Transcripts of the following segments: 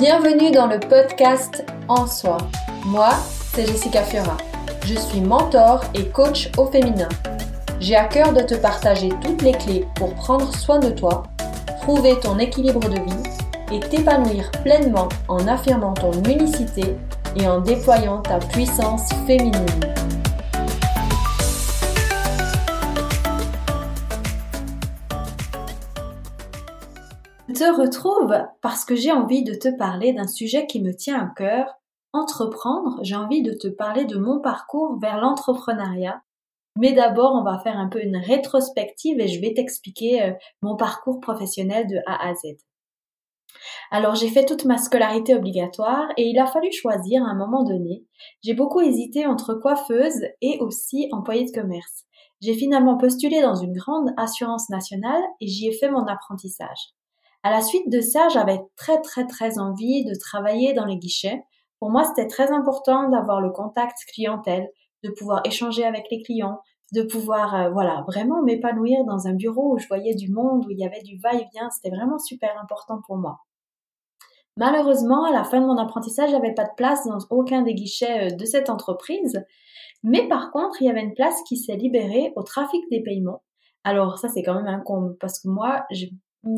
Bienvenue dans le podcast En Soi. Moi, c'est Jessica Fiora. Je suis mentor et coach au féminin. J'ai à cœur de te partager toutes les clés pour prendre soin de toi, trouver ton équilibre de vie et t'épanouir pleinement en affirmant ton unicité et en déployant ta puissance féminine. Te retrouve parce que j'ai envie de te parler d'un sujet qui me tient à cœur, entreprendre. J'ai envie de te parler de mon parcours vers l'entrepreneuriat. Mais d'abord, on va faire un peu une rétrospective et je vais t'expliquer euh, mon parcours professionnel de A à Z. Alors j'ai fait toute ma scolarité obligatoire et il a fallu choisir à un moment donné. J'ai beaucoup hésité entre coiffeuse et aussi employée de commerce. J'ai finalement postulé dans une grande assurance nationale et j'y ai fait mon apprentissage. À la suite de ça, j'avais très très très envie de travailler dans les guichets. Pour moi, c'était très important d'avoir le contact clientèle, de pouvoir échanger avec les clients, de pouvoir euh, voilà vraiment m'épanouir dans un bureau où je voyais du monde, où il y avait du va-et-vient. C'était vraiment super important pour moi. Malheureusement, à la fin de mon apprentissage, j'avais pas de place dans aucun des guichets euh, de cette entreprise. Mais par contre, il y avait une place qui s'est libérée au trafic des paiements. Alors ça, c'est quand même un comble parce que moi, je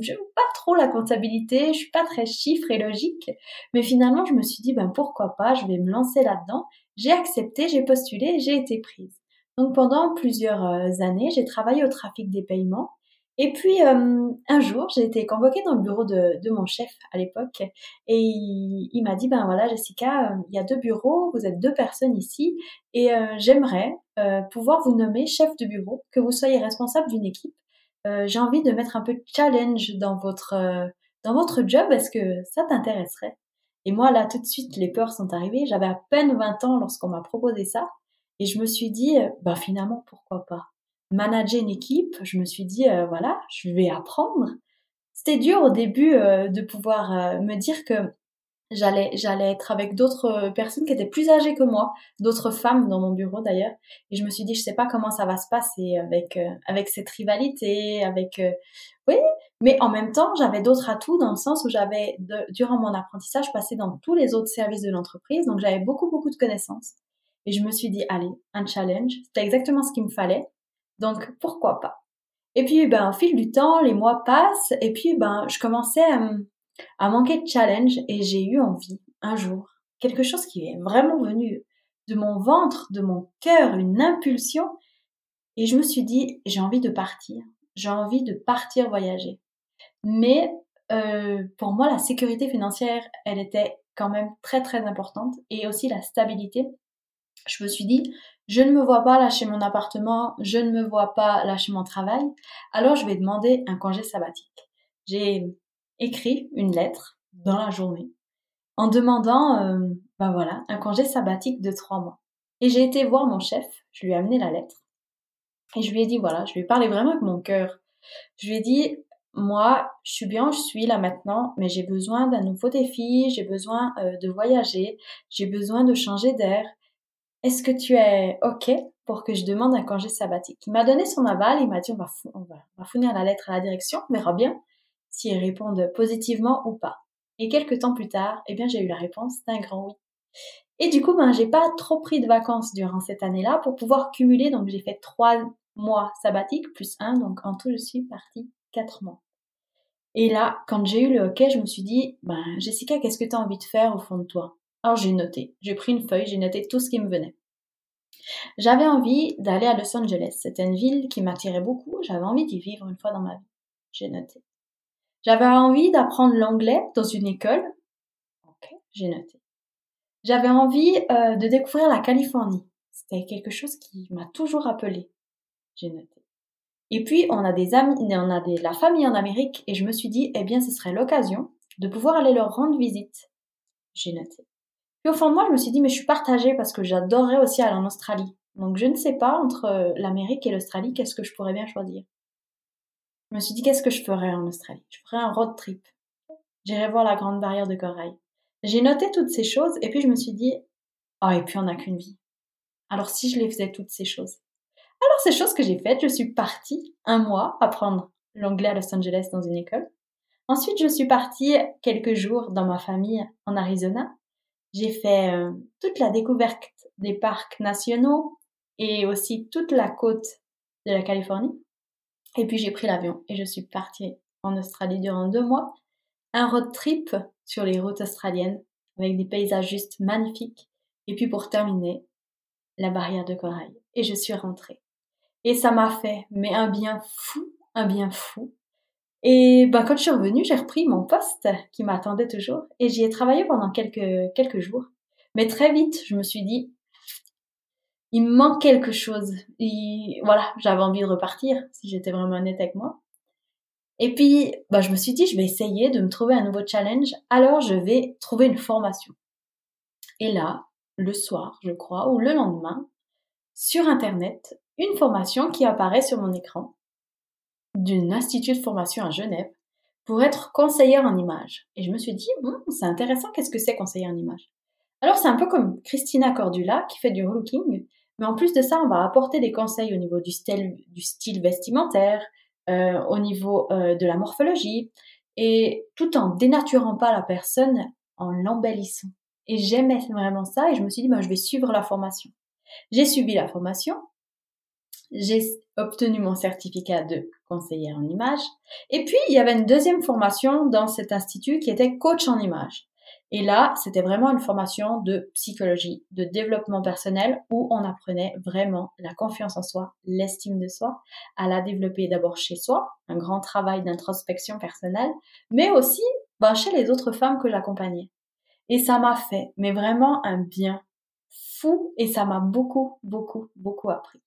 j'aime pas trop la comptabilité, je suis pas très chiffre et logique, mais finalement je me suis dit ben pourquoi pas, je vais me lancer là-dedans. J'ai accepté, j'ai postulé, j'ai été prise. Donc pendant plusieurs euh, années, j'ai travaillé au trafic des paiements et puis euh, un jour, j'ai été convoquée dans le bureau de, mon chef à l'époque et il, m'a dit ben voilà Jessica, il y a deux bureaux, vous êtes deux personnes ici et euh, j'aimerais pouvoir vous nommer chef de bureau, que vous soyez responsable d'une équipe. J'ai envie de mettre un peu de challenge dans votre dans votre job. Est-ce que ça t'intéresserait Et moi là tout de suite les peurs sont arrivées. J'avais à peine 20 ans lorsqu'on m'a proposé ça et je me suis dit ben finalement pourquoi pas? Manager une équipe, je me suis dit, euh, voilà, je vais apprendre. C'était dur au début euh, de pouvoir euh, me dire que j'allais j'allais être avec d'autres personnes qui étaient plus âgées que moi, d'autres femmes dans mon bureau d'ailleurs. Et je me suis dit, je sais pas comment ça va se passer avec avec cette rivalité, avec oui, mais en même temps, j'avais d'autres atouts dans le sens où j'avais durant mon apprentissage passé dans tous les autres services de l'entreprise, donc j'avais beaucoup beaucoup de connaissances. Et je me suis dit, allez, un challenge, c'était exactement ce qu'il me fallait. Donc pourquoi pas? Et puis ben au fil du temps, les mois passent et puis ben je commençais à, manquer de challenge et j'ai eu envie un jour quelque chose qui est vraiment venu de mon ventre, de mon cœur, une impulsion et je me suis dit j'ai envie de partir, j'ai envie de partir voyager. Mais euh, pour moi la sécurité financière, elle était quand même très très importante et aussi la stabilité. Je me suis dit, je ne me vois pas lâcher mon appartement, je ne me vois pas lâcher mon travail, alors je vais demander un congé sabbatique. J'ai écrit une lettre dans la journée en demandant, euh, ben voilà, un congé sabbatique de trois mois. Et j'ai été voir mon chef, je lui ai amené la lettre et je lui ai dit voilà, je lui ai parlé vraiment avec mon cœur. Je lui ai dit moi, je suis bien, je suis là maintenant, mais j'ai besoin d'un nouveau défi, j'ai besoin euh, de voyager, j'ai besoin de changer d'air, est-ce que tu es OK pour que je demande un congé sabbatique? Il m'a donné son aval, il m'a dit on va, on va, fournir la lettre à la direction, on verra bien si répondent positivement ou pas. Et quelques temps plus tard, eh bien j'ai eu la réponse d'un grand oui. Et du coup, ben j'ai pas trop pris de vacances durant cette année-là pour pouvoir cumuler, donc j'ai fait trois mois sabbatiques plus un, donc en tout je suis partie quatre mois. Et là, quand j'ai eu le OK, je me suis dit, ben Jessica, qu'est-ce que tu as envie de faire au fond de toi? Alors j'ai noté, j'ai pris une feuille, j'ai noté tout ce qui me venait. J'avais envie d'aller à Los Angeles. C'était une ville qui m'attirait beaucoup. J'avais envie d'y vivre une fois dans ma vie. J'ai noté. J'avais envie d'apprendre l'anglais dans une école. Ok, j'ai noté. J'avais envie euh, de découvrir la Californie. C'était quelque chose qui m'a toujours appelé. J'ai noté. Et puis on a des amis, on a des, la famille en Amérique et je me suis dit, eh bien ce serait l'occasion de pouvoir aller leur rendre visite. J'ai noté. Puis au fond de moi, je me suis dit, mais je suis partagée parce que j'adorerais aussi aller en Australie. Donc je ne sais pas, entre euh, l'Amérique et l'Australie, qu'est-ce que je pourrais bien choisir? Je me suis dit, qu'est-ce que je ferais en Australie? Je ferais un road trip. J'irais voir la grande barrière de corail. J'ai noté toutes ces choses et puis je me suis dit, oh, et puis on n'a qu'une vie. Alors si je les faisais toutes ces choses. Alors ces choses que j'ai faites, je suis partie un mois apprendre l'anglais à Los Angeles dans une école. Ensuite, je suis partie quelques jours dans ma famille en Arizona. J'ai fait euh, toute la découverte des parcs nationaux et aussi toute la côte de la Californie. Et puis j'ai pris l'avion et je suis partie en Australie durant deux mois. Un road trip sur les routes australiennes avec des paysages juste magnifiques. Et puis pour terminer, la barrière de corail. Et je suis rentrée. Et ça m'a fait, mais un bien fou, un bien fou. Et ben, quand je suis revenue, j'ai repris mon poste qui m'attendait toujours et j'y ai travaillé pendant quelques, quelques jours. Mais très vite, je me suis dit, il me manque quelque chose. Voilà, j'avais envie de repartir, si j'étais vraiment honnête avec moi. Et puis, bah, je me suis dit, je vais essayer de me trouver un nouveau challenge, alors je vais trouver une formation. Et là, le soir, je crois, ou le lendemain, sur Internet, une formation qui apparaît sur mon écran d'une institut de formation à Genève pour être conseillère en image. Et je me suis dit, bon, c'est intéressant, qu'est-ce que c'est conseillère en image Alors c'est un peu comme Christina Cordula qui fait du relooking, mais en plus de ça, on va apporter des conseils au niveau du style, vestimentaire, euh, au niveau euh, de la morphologie, et tout en dénaturant pas la personne, en l'embellissant. Et j'aimais vraiment ça, et je me suis dit, bah, je vais suivre la formation. J'ai suivi la formation, j'ai obtenu mon certificat de conseillère en image, et puis il y avait une deuxième formation dans cet institut qui était coach en image. Et là, c'était vraiment une formation de psychologie, de développement personnel où on apprenait vraiment la confiance en soi, l'estime de soi, à la développer d'abord chez soi, un grand travail d'introspection personnelle, mais aussi ben, chez les autres femmes que j'accompagnais. Et ça m'a fait, mais vraiment un bien fou et ça m'a beaucoup, beaucoup, beaucoup appris.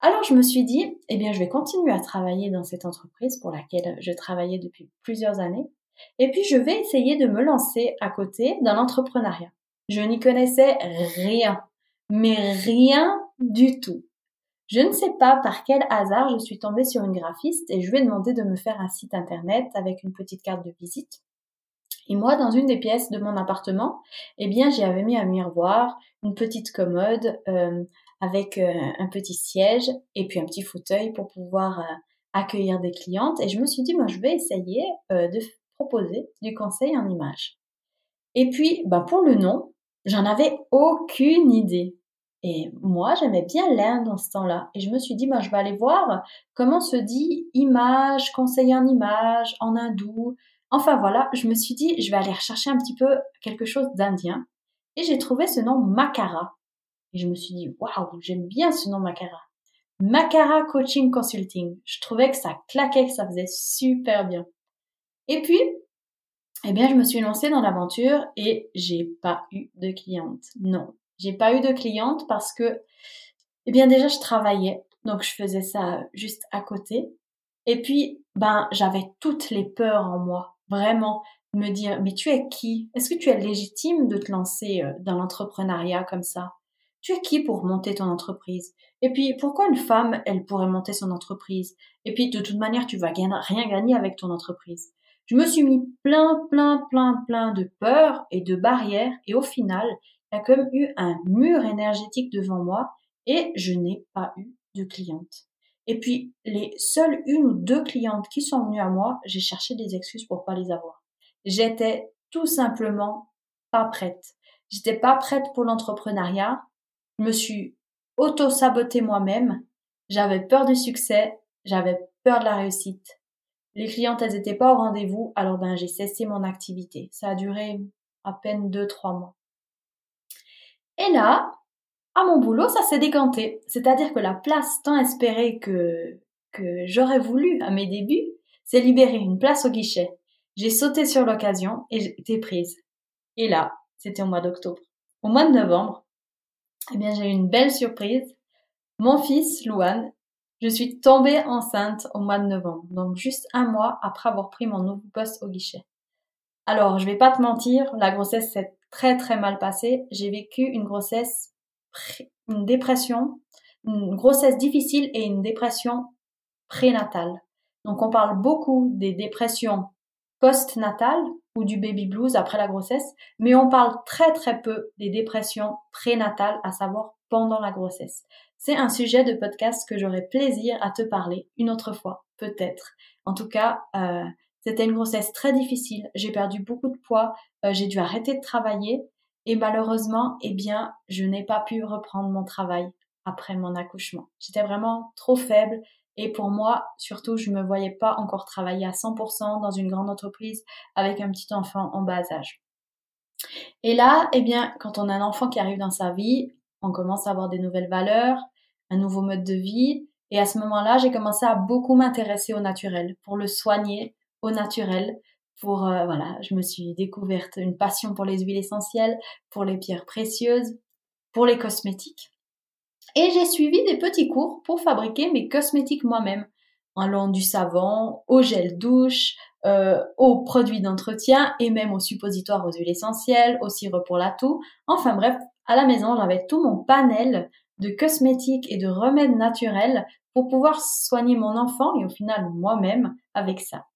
Alors je me suis dit, eh bien je vais continuer à travailler dans cette entreprise pour laquelle je travaillais depuis plusieurs années et puis, je vais essayer de me lancer à côté dans l'entrepreneuriat. Je n'y connaissais rien, mais rien du tout. Je ne sais pas par quel hasard je suis tombée sur une graphiste et je lui ai demandé de me faire un site internet avec une petite carte de visite. Et moi, dans une des pièces de mon appartement, eh bien, j'y avais mis un miroir, une petite commode euh, avec euh, un petit siège et puis un petit fauteuil pour pouvoir euh, accueillir des clientes. Et je me suis dit, moi, je vais essayer de du conseil en image. Et puis, bah pour le nom, j'en avais aucune idée. Et moi, j'aimais bien l'Inde dans ce temps-là. Et je me suis dit, bah, je vais aller voir comment se dit image, conseil en image, en hindou. Enfin voilà, je me suis dit, je vais aller rechercher un petit peu quelque chose d'indien. Et j'ai trouvé ce nom Makara. Et je me suis dit, waouh, j'aime bien ce nom Makara. Makara Coaching Consulting. Je trouvais que ça claquait, que ça faisait super bien. Et puis, eh bien, je me suis lancée dans l'aventure et j'ai pas eu de cliente. Non, j'ai pas eu de cliente parce que, eh bien, déjà, je travaillais. Donc, je faisais ça juste à côté. Et puis, ben, j'avais toutes les peurs en moi. Vraiment. Me dire, mais tu es qui? Est-ce que tu es légitime de te lancer euh, dans l'entrepreneuriat comme ça? Tu es qui pour monter ton entreprise? Et puis, pourquoi une femme, elle pourrait monter son entreprise? Et puis, de toute manière, tu vas rien gagner avec ton entreprise. Je me suis mis plein, plein, plein, plein de peurs et de barrières et au final, il y a comme eu un mur énergétique devant moi et je n'ai pas eu de clientes. Et puis, les seules une ou deux clientes qui sont venues à moi, j'ai cherché des excuses pour pas les avoir. J'étais tout simplement pas prête. J'étais pas prête pour l'entrepreneuriat. Je me suis auto-sabotée moi-même. J'avais peur du succès. J'avais peur de la réussite. Les clientes, elles n'étaient pas au rendez-vous, alors ben j'ai cessé mon activité. Ça a duré à peine deux, trois mois. Et là, à mon boulot, ça s'est décanté. C'est-à-dire que la place tant espérée que, que j'aurais voulu à mes débuts s'est libérée, une place au guichet. J'ai sauté sur l'occasion et été prise. Et là, c'était au mois d'octobre. Au mois de novembre, eh bien, j'ai eu une belle surprise. Mon fils, Louane, je suis tombée enceinte au mois de novembre, donc juste un mois après avoir pris mon nouveau poste au guichet. Alors, je vais pas te mentir, la grossesse s'est très très mal passée. J'ai vécu une grossesse, une dépression, une grossesse difficile et une dépression prénatale. Donc, on parle beaucoup des dépressions post-natales ou du baby blues après la grossesse, mais on parle très très peu des dépressions prénatales, à savoir pendant la grossesse. C'est un sujet de podcast que j'aurai plaisir à te parler une autre fois, peut-être. En tout cas, euh, C'était une grossesse très difficile. J'ai perdu beaucoup de poids. Euh, j'ai dû arrêter de travailler. Et malheureusement, eh bien, je n'ai pas pu reprendre mon travail après mon accouchement. J'étais vraiment trop faible. Et pour moi, surtout, je me voyais pas encore travailler à 100% dans une grande entreprise avec un petit enfant en bas âge. Et là, eh bien, quand on a un enfant qui arrive dans sa vie, on commence à avoir des nouvelles valeurs, un nouveau mode de vie. Et à ce moment-là, j'ai commencé à beaucoup m'intéresser au naturel, pour le soigner au naturel. Pour euh, voilà, je me suis découverte une passion pour les huiles essentielles, pour les pierres précieuses, pour les cosmétiques. Et j'ai suivi des petits cours pour fabriquer mes cosmétiques moi-même, allant du savon au gel douche, euh, aux produits d'entretien et même aux suppositoires aux huiles essentielles, au sirop pour la toux. Enfin bref, à la maison, j'avais tout mon panel de cosmétiques et de remèdes naturels pour pouvoir soigner mon enfant et au final moi-même avec ça.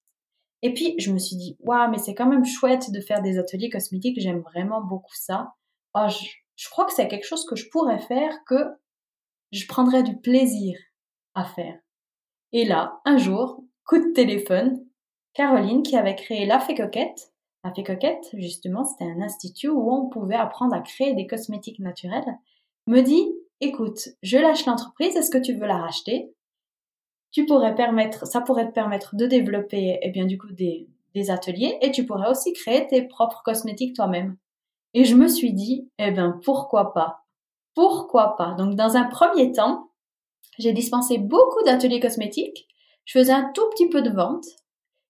Et puis je me suis dit, waouh, mais c'est quand même chouette de faire des ateliers cosmétiques, j'aime vraiment beaucoup ça. Oh, je, je crois que c'est quelque chose que je pourrais faire, que je prendrais du plaisir à faire. Et là, un jour, coup de téléphone, Caroline qui avait créé La Fée Coquette. La Fée Coquette, justement, c'était un institut où on pouvait apprendre à créer des cosmétiques naturels, me dit écoute, je lâche l'entreprise, est-ce que tu veux la racheter? Tu pourrais permettre, ça pourrait te permettre de développer, eh bien, du coup, des, ateliers et tu pourrais aussi créer tes propres cosmétiques toi-même. Et je me suis dit, eh ben, pourquoi pas? Pourquoi pas? Donc, dans un premier temps, j'ai dispensé beaucoup d'ateliers cosmétiques. Je faisais un tout petit peu de vente.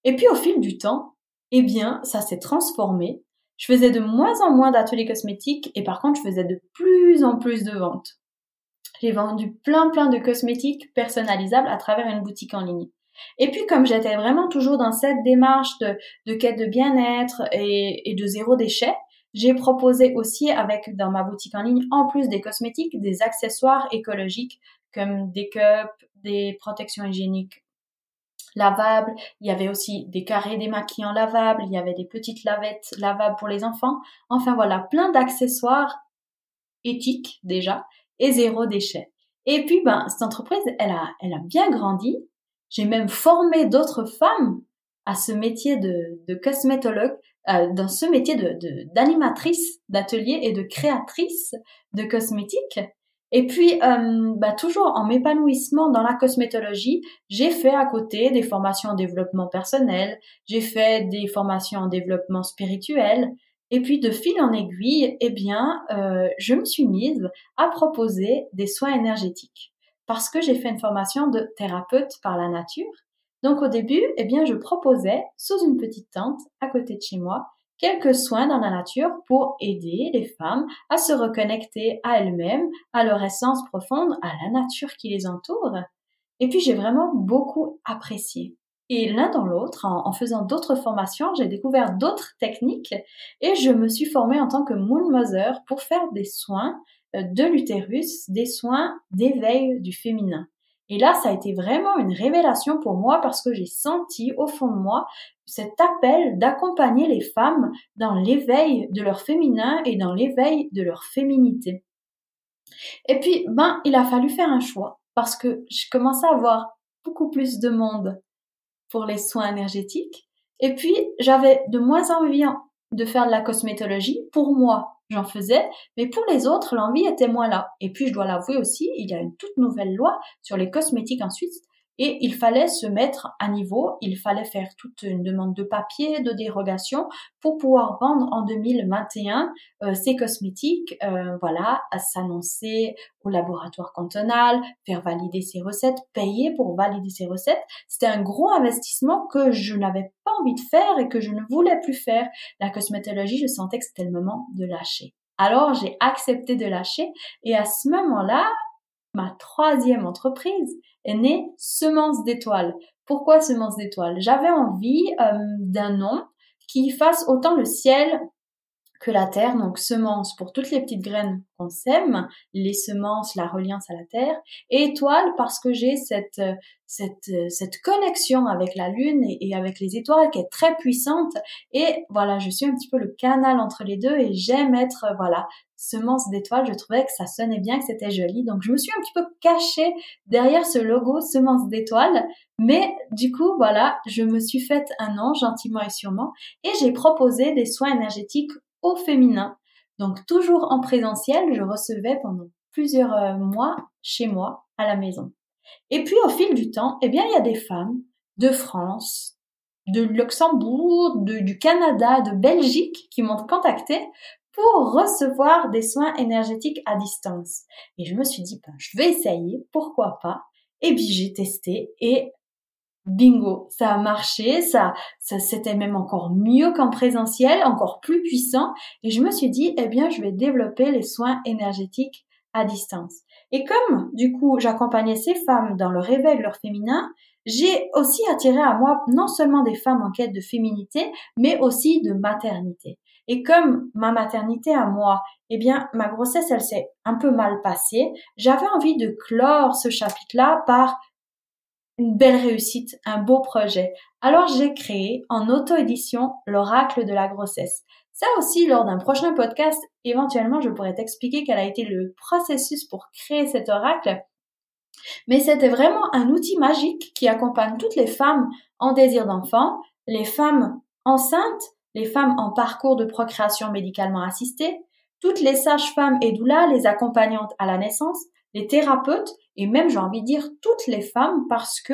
Et puis, au fil du temps, eh bien, ça s'est transformé. Je faisais de moins en moins d'ateliers cosmétiques et par contre, je faisais de plus en plus de ventes. J'ai vendu plein plein de cosmétiques personnalisables à travers une boutique en ligne. Et puis comme j'étais vraiment toujours dans cette démarche de, quête de bien-être et, et de zéro déchet, j'ai proposé aussi avec dans ma boutique en ligne, en plus des cosmétiques, des accessoires écologiques comme des cups, des protections hygiéniques lavables. Il y avait aussi des carrés démaquillants lavables. Il y avait des petites lavettes lavables pour les enfants. Enfin voilà, plein d'accessoires éthiques déjà et zéro déchet. Et puis, ben, cette entreprise, elle a, elle a bien grandi. J'ai même formé d'autres femmes à ce métier de, de cosmétologue, euh, dans ce métier de, d'animatrice d'atelier et de créatrice de cosmétiques. Et puis, euh, bah, toujours en m'épanouissement dans la cosmétologie, j'ai fait à côté des formations en développement personnel, j'ai fait des formations en développement spirituel, et puis de fil en aiguille, eh bien, euh, je me suis mise à proposer des soins énergétiques parce que j'ai fait une formation de thérapeute par la nature. Donc au début, eh bien, je proposais sous une petite tente à côté de chez moi quelques soins dans la nature pour aider les femmes à se reconnecter à elles-mêmes, à leur essence profonde, à la nature qui les entoure. Et puis j'ai vraiment beaucoup apprécié. Et l'un dans l'autre, en, faisant d'autres formations, j'ai découvert d'autres techniques et je me suis formée en tant que Moon Mother pour faire des soins euh, de l'utérus, des soins d'éveil du féminin. Et là, ça a été vraiment une révélation pour moi parce que j'ai senti au fond de moi cet appel d'accompagner les femmes dans l'éveil de leur féminin et dans l'éveil de leur féminité. Et puis, ben, il a fallu faire un choix parce que je commençais à avoir beaucoup plus de monde pour les soins énergétiques. Et puis, j'avais de moins envie de faire de la cosmétologie. Pour moi, j'en faisais, mais pour les autres, l'envie était moins là. Et puis, je dois l'avouer aussi, il y a une toute nouvelle loi sur les cosmétiques en Suisse et il fallait se mettre à niveau, il fallait faire toute une demande de papier, de dérogation pour pouvoir vendre en 2021 euh, ces cosmétiques, euh, voilà, à s'annoncer au laboratoire cantonal, faire valider ses recettes, payer pour valider ses recettes. C'était un gros investissement que je n'avais pas envie de faire et que je ne voulais plus faire. La cosmétologie, je sentais que c'était le moment de lâcher. Alors j'ai accepté de lâcher et à ce moment-là, ma troisième entreprise est née Semence d'étoiles. Pourquoi Semence d'étoiles? J'avais envie euh, d'un nom qui fasse autant le ciel que la terre, donc semence pour toutes les petites graines qu'on sème, les semences, la reliance à la terre, et étoile parce que j'ai cette, cette, cette connexion avec la lune et, avec les étoiles qui est très puissante, et voilà, je suis un petit peu le canal entre les deux et j'aime être, voilà, semence d'étoiles, je trouvais que ça sonnait bien, que c'était joli, donc je me suis un petit peu cachée derrière ce logo semence d'étoiles, mais du coup, voilà, je me suis faite un nom gentiment et sûrement, et j'ai proposé des soins énergétiques féminin. Donc toujours en présentiel, je recevais pendant plusieurs euh, mois chez moi à la maison. Et puis au fil du temps, eh bien il y a des femmes de France, de Luxembourg, du Canada, de Belgique qui m'ont contacté pour recevoir des soins énergétiques à distance. Et je me suis dit, ben, je vais essayer, pourquoi pas. Et puis j'ai testé et bingo, ça a marché, ça, ça c'était même encore mieux qu'en présentiel, encore plus puissant. Et je me suis dit, eh bien, je vais développer les soins énergétiques à distance. Et comme, du coup, j'accompagnais ces femmes dans le réveil de leur féminin, j'ai aussi attiré à moi non seulement des femmes en quête de féminité, mais aussi de maternité. Et comme ma maternité à moi, eh bien, ma grossesse, elle s'est un peu mal passée, j'avais envie de clore ce chapitre-là par une belle réussite, un beau projet. Alors j'ai créé en auto-édition l'oracle de la grossesse. Ça aussi, lors d'un prochain podcast, éventuellement, je pourrais t'expliquer quel a été le processus pour créer cet oracle. Mais c'était vraiment un outil magique qui accompagne toutes les femmes en désir d'enfant, les femmes enceintes, les femmes en parcours de procréation médicalement assistée, toutes les sages-femmes et doulas, les accompagnantes à la naissance, les thérapeutes et même j'ai envie de dire toutes les femmes parce que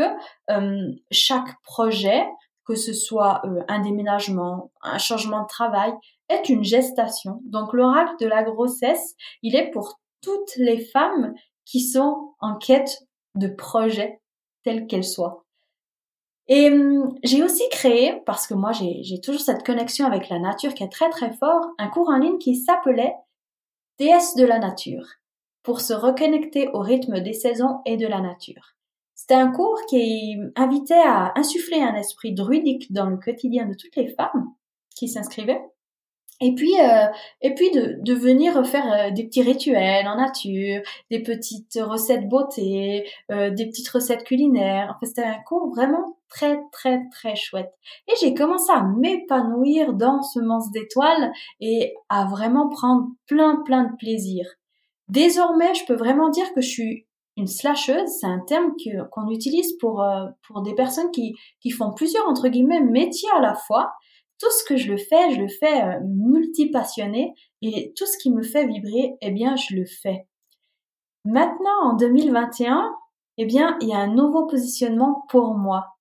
euh, chaque projet, que ce soit euh, un déménagement, un changement de travail, est une gestation. Donc l'oracle de la grossesse, il est pour toutes les femmes qui sont en quête de projets tels qu'elles soient. Et hum, j'ai aussi créé, parce que moi j'ai toujours cette connexion avec la nature qui est très très fort, un cours en ligne qui s'appelait Déesse de la nature pour se reconnecter au rythme des saisons et de la nature. C'était un cours qui invitait à insuffler un esprit druidique dans le quotidien de toutes les femmes qui s'inscrivaient. Et puis, euh, et puis de, de venir faire euh, des petits rituels en nature, des petites recettes beauté, euh, des petites recettes culinaires. Enfin, c'était un cours vraiment très, très, très chouette. Et j'ai commencé à m'épanouir dans ce Semence d'étoiles et à vraiment prendre plein, plein de plaisir. Désormais, je peux vraiment dire que je suis une slasheuse, c'est un terme qu'on utilise pour, euh, pour des personnes qui, qui font plusieurs, entre guillemets, métiers à la fois. Tout ce que je le fais, je le fais euh, multipassionné et tout ce qui me fait vibrer, eh bien, je le fais. Maintenant, en 2021, eh bien, il y a un nouveau positionnement pour moi.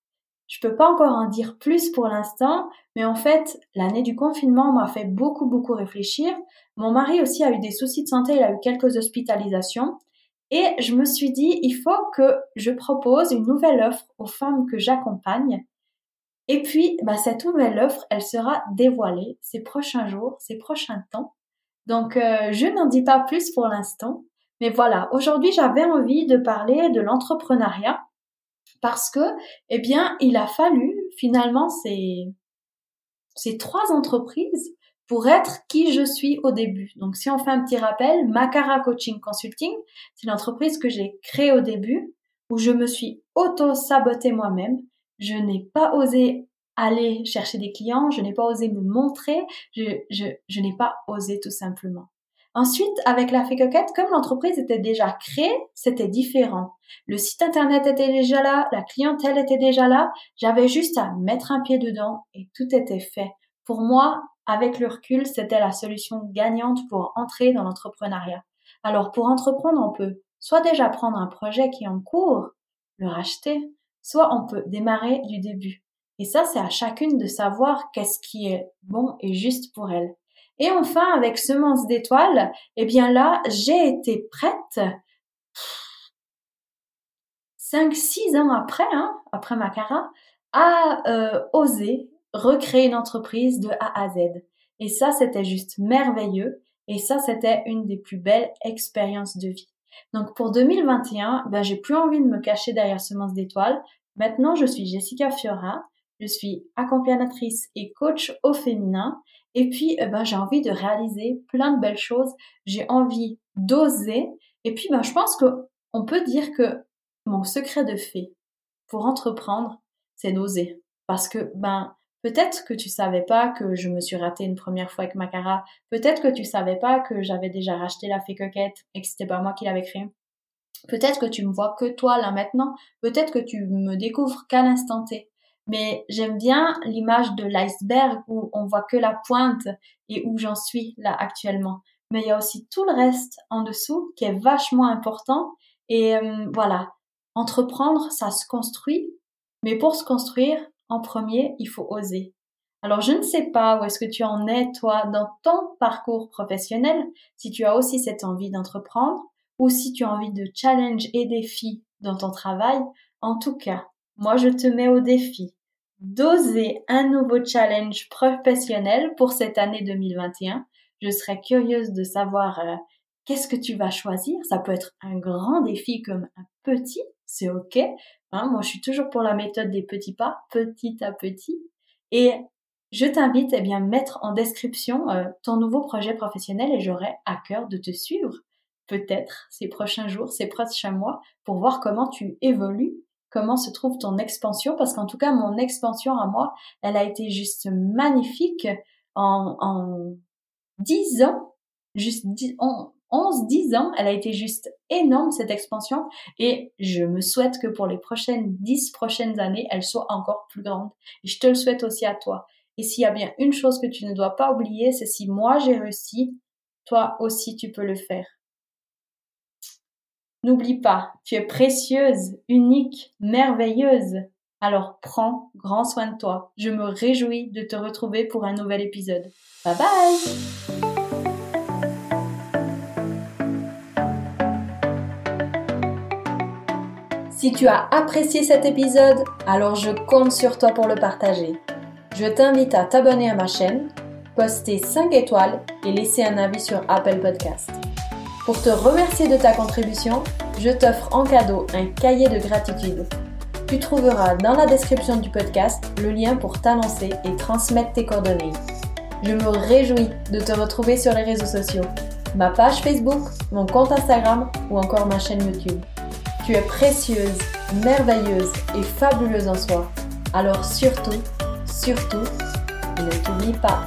Je peux pas encore en dire plus pour l'instant, mais en fait, l'année du confinement m'a fait beaucoup, beaucoup réfléchir. Mon mari aussi a eu des soucis de santé, il a eu quelques hospitalisations. Et je me suis dit, il faut que je propose une nouvelle offre aux femmes que j'accompagne. Et puis, bah, cette nouvelle offre, elle sera dévoilée ces prochains jours, ces prochains temps. Donc, euh, je n'en dis pas plus pour l'instant. Mais voilà, aujourd'hui, j'avais envie de parler de l'entrepreneuriat parce que, eh bien, il a fallu finalement ces, ces trois entreprises pour être qui je suis au début. Donc, si on fait un petit rappel, Macara Coaching Consulting, c'est l'entreprise que j'ai créée au début, où je me suis auto-sabotée moi-même. Je n'ai pas osé aller chercher des clients, je n'ai pas osé me montrer, je, n'ai pas osé tout simplement. Ensuite, avec la Fée Coquette, comme l'entreprise était déjà créée, c'était différent. Le site internet était déjà là, la clientèle était déjà là, j'avais juste à mettre un pied dedans et tout était fait. Pour moi, avec le recul, c'était la solution gagnante pour entrer dans l'entrepreneuriat. Alors pour entreprendre, on peut soit déjà prendre un projet qui est en cours, le racheter, soit on peut démarrer du début. Et ça, c'est à chacune de savoir qu'est-ce qui est bon et juste pour elle. Et enfin, avec Semence d'étoiles, eh bien là, j'ai été prête. Cinq, six ans après, hein, après Macara, à euh, oser recréer une entreprise de A à Z. Et ça, c'était juste merveilleux. Et ça, c'était une des plus belles expériences de vie. Donc pour 2021, ben, j'ai plus envie de me cacher derrière Semence d'étoiles. Maintenant, je suis Jessica Fiora. je suis accompagnatrice et coach au féminin. Et puis, eh ben, j'ai envie de réaliser plein de belles choses. J'ai envie d'oser. Et puis, ben, je pense que on peut dire que mon secret de fée pour entreprendre, c'est d'oser. Parce que, ben, peut-être que tu savais pas que je me suis ratée une première fois avec Macara. Peut-être que tu savais pas que j'avais déjà racheté la fée coquette et que c'était pas moi qui l'avais créée. Peut-être que tu me vois que toi là maintenant. Peut-être que tu me découvres qu'à l'instant T. Mais j'aime bien l'image de l'iceberg où on voit que la pointe et où j'en suis là actuellement. Mais il y a aussi tout le reste en dessous qui est vachement important. Et euh, voilà, entreprendre, ça se construit. Mais pour se construire, en premier, il faut oser. Alors je ne sais pas où est-ce que tu en es, toi, dans ton parcours professionnel, si tu as aussi cette envie d'entreprendre, ou si tu as envie de challenge et défis dans ton travail. En tout cas, moi je te mets au défi d'oser un nouveau challenge professionnel pour cette année 2021. Je serais curieuse de savoir euh, qu'est-ce que tu vas choisir. Ça peut être un grand défi comme un petit, c'est ok. Hein, moi, je suis toujours pour la méthode des petits pas, petit à petit. Et je t'invite eh bien mettre en description euh, ton nouveau projet professionnel et j'aurai à cœur de te suivre peut-être ces prochains jours, ces prochains mois pour voir comment tu évolues comment se trouve ton expansion, parce qu'en tout cas, mon expansion à moi, elle a été juste magnifique en, en 10 ans, juste 10, 11, 10 ans, elle a été juste énorme cette expansion et je me souhaite que pour les prochaines 10 prochaines années, elle soit encore plus grande. Et je te le souhaite aussi à toi. Et s'il y a bien une chose que tu ne dois pas oublier, c'est si moi j'ai réussi, toi aussi tu peux le faire. N'oublie pas, tu es précieuse, unique, merveilleuse. Alors prends grand soin de toi. Je me réjouis de te retrouver pour un nouvel épisode. Bye bye Si tu as apprécié cet épisode, alors je compte sur toi pour le partager. Je t'invite à t'abonner à ma chaîne, poster 5 étoiles et laisser un avis sur Apple Podcast. Pour te remercier de ta contribution, je t'offre en cadeau un cahier de gratitude. Tu trouveras dans la description du podcast le lien pour t'annoncer et transmettre tes coordonnées. Je me réjouis de te retrouver sur les réseaux sociaux, ma page Facebook, mon compte Instagram ou encore ma chaîne YouTube. Tu es précieuse, merveilleuse et fabuleuse en soi. Alors surtout, surtout, ne t'oublie pas.